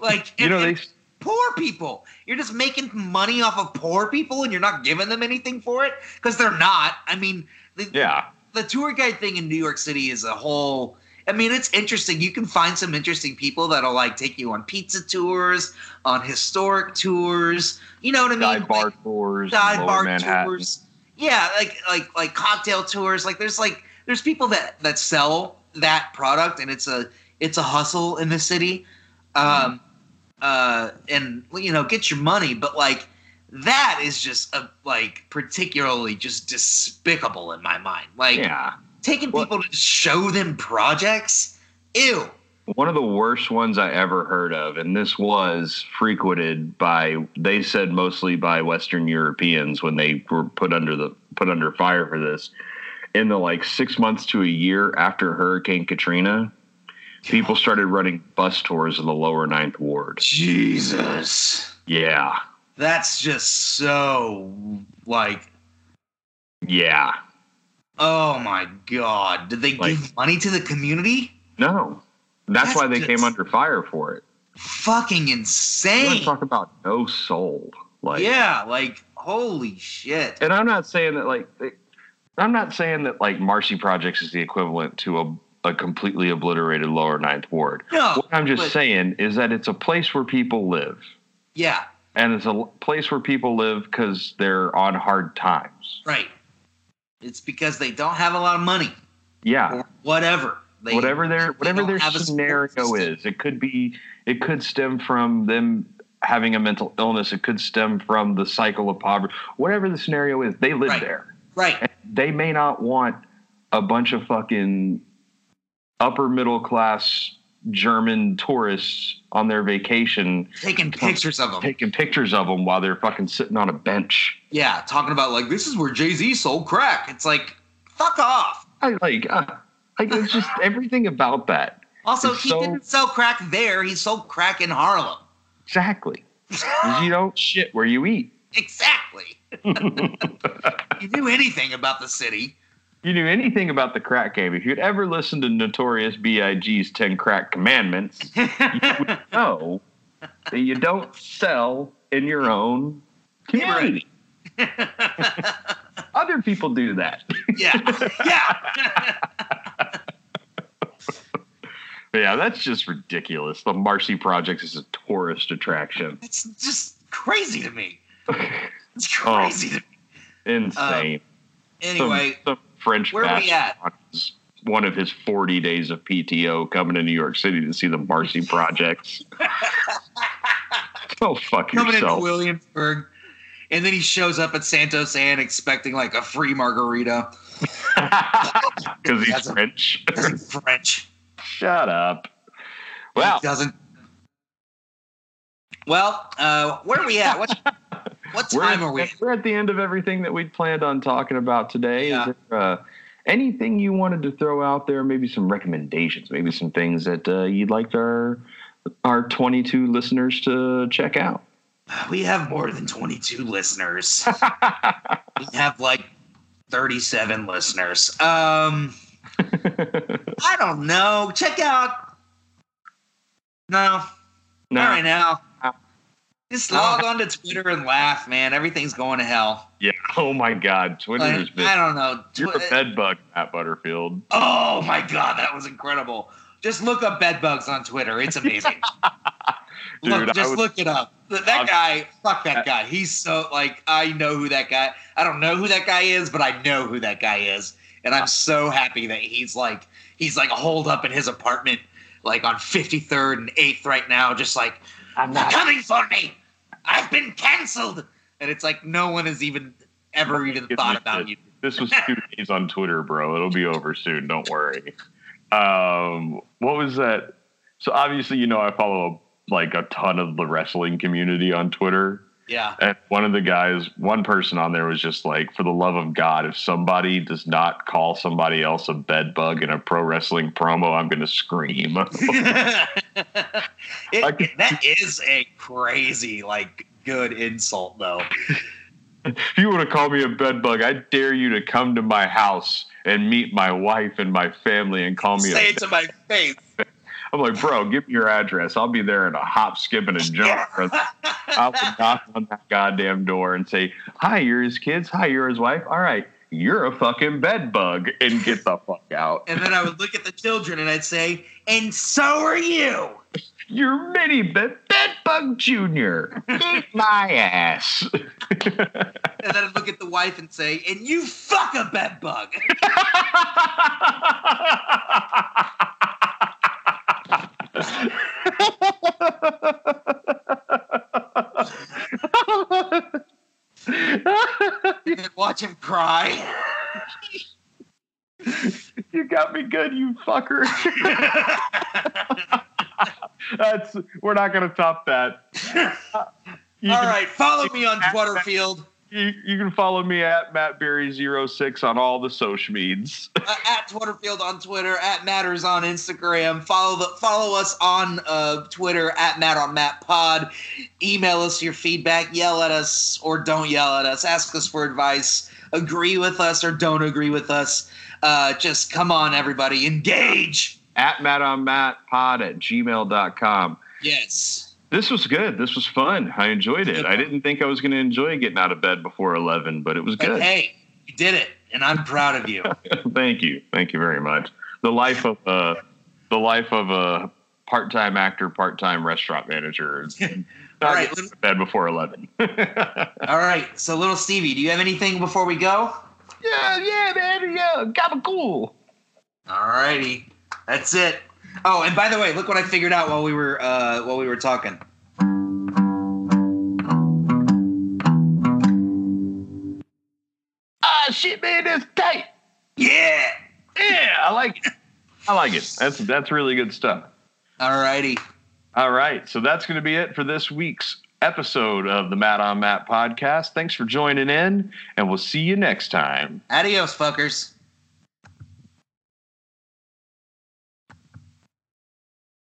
Like you and- know they. poor people. You're just making money off of poor people and you're not giving them anything for it? Because they're not. I mean the, Yeah, the tour guide thing in New York City is a whole. I mean, it's interesting. You can find some interesting people that'll like take you on pizza tours, on historic tours. You know what I mean? dive bar Like, tours, dive bar Manhattan. tours. Yeah, like like like cocktail tours. Like there's like there's people that that sell that product, and it's a it's a hustle in the city. Um, uh, and you know, get your money, but like that is just a like particularly just despicable in my mind. Like Yeah, taking Well- people to show them projects. Ew. One of the worst ones I ever heard of, and this was frequented by they said mostly by Western Europeans when they were put under the put under fire for this. In the like six months to a year after Hurricane Katrina, people started running bus tours in the lower ninth ward. Jesus. Yeah. That's just so like Yeah. Oh my god. Did they Like- give money to the community? No. That's, That's why they came under fire for it. Fucking insane. talk about no soul. Like yeah, like holy shit. and I'm not saying that like they- I'm not saying that like Marcy Projects is the equivalent to a, a completely obliterated lower ninth ward. No. What I'm just but- saying is that it's a place where people live, Yeah, and it's a place where people live because they're on hard times. right. It's because they don't have a lot of money Yeah, or whatever. They, whatever their whatever their have a support scenario is, it could be it could stem from them having a mental illness. It could stem from the cycle of poverty. Whatever the scenario is, they live Right. there. Right. they may not want a bunch of fucking upper middle class German tourists on their vacation Taking pictures of them. taking pictures of them while they're fucking sitting on a bench. Yeah, talking about like this is where Jay Z sold crack. It's like, fuck off. I like, uh, like it's just everything about that. Also, he so- didn't sell crack there. He sold crack in Harlem. Exactly. you don't shit where you eat. exactly. you knew anything about the city. You knew anything about the crack game. If you'd ever listened to Notorious B.I.G.'s 10 Crack Commandments, you would know that you don't sell in your own community. Other people do that. yeah. Yeah. yeah, that's just ridiculous. The Marcy Project is a tourist attraction. it's just crazy to me. It's Oh. crazy to me. Oh, insane. Some- Anyway, some, French where are we bastard at? on his- one of his 40 days of PTO coming to New York City to see the Marcy Projects. Go fuck coming into yourself. Williamsburg. And then he shows up at Santos Ann expecting like a free margarita. Because he's French. French. Shut up. Well, He doesn't. Well, uh, where are we at? What, what we're, time are we? at? we're at the end of everything that we'd planned on talking about today. Yeah. Is there uh, anything you wanted to throw out there? Maybe some recommendations, maybe some things that uh, you'd like our our 22 listeners to check out. We have more than 22 listeners. we have like 37 listeners. Um, I don't know. Check out. No, no, not right now. Just uh-huh. log on to Twitter and laugh, man. Everything's going to hell. yeah. Oh my God, Twitter Like, been. I don't know. You're a bed bug, Matt Butterfield. Oh my god, that was incredible. Just look up bed bugs on Twitter. It's amazing. Dude, look, just look it up. Th- That guy, fuck that guy. He's so like I know who that guy. I don't know who that guy is, but I know who that guy is, and I'm so happy that he's like he's like holed up in his apartment, like on 53rd and 8th right now, just like I'm they're coming for me. I've been canceled, and it's like no one has even ever even thought about you. This was two days on Twitter, bro. It'll be over soon. Don't worry. Um, what was that? So obviously, you know, I follow like a ton of the wrestling community on Twitter. Yeah. And one of the guys, one person on there was just like, for the love of God, if somebody does not call somebody else a bed bug in a pro wrestling promo, I'm going to scream. It- could- that is a crazy, like, good insult, though. if you want to call me a bed bug, I dare you to come to my house and meet my wife and my family and call me Say a it to my face. I'm like, bro, give me your address. I'll be there in a hop, skip, and a jump. I would knock on that goddamn door and say, Hi, you're his kids. Hi, you're his wife. All right, you're a fucking bed bug and get the fuck out. And then I would look at the children and I'd say, and so are you. You're mini bed, bed bug junior. Eat my ass. And then I'd look at the wife and say, and you fuck a bed bug. and watch him cry. you got me good, you fucker. That's we're not gonna top that. You All can- right, follow me on Twitterfield You, you can follow me at mattberry06 on all the social medias. uh, at Twitterfield on Twitter, at Matters on Instagram. Follow the follow us on uh, Twitter at Matt on Matt Pod. Email us your feedback, yell at us or don't yell at us. Ask us for advice. Agree with us or don't agree with us. Uh, just come on, everybody, engage. At Matt on Matt pod at gmail.com. Yes. This was good. This was fun. I enjoyed it. I didn't think I was going to enjoy getting out of bed before 11, but it was But good. hey, you did it, and I'm proud of you. Thank you. Thank you very much. The life of uh, the life of a part-time actor, part-time restaurant manager. is Not All right, getting out of bed before 11. All right, so little Stevie, do you have anything before we go? yeah, yeah, man. Yeah, gabagool. All righty, that's it. Oh, and by the way, look what I figured out while we were uh, while we were talking. Ah, shit, man, that's tight. Yeah. Yeah, I like it. I like it. That's that's really good stuff. All righty. All right, so that's going to be it for this week's episode of the Matt on Matt podcast. Thanks for joining in, and we'll see you next time. Adios, fuckers.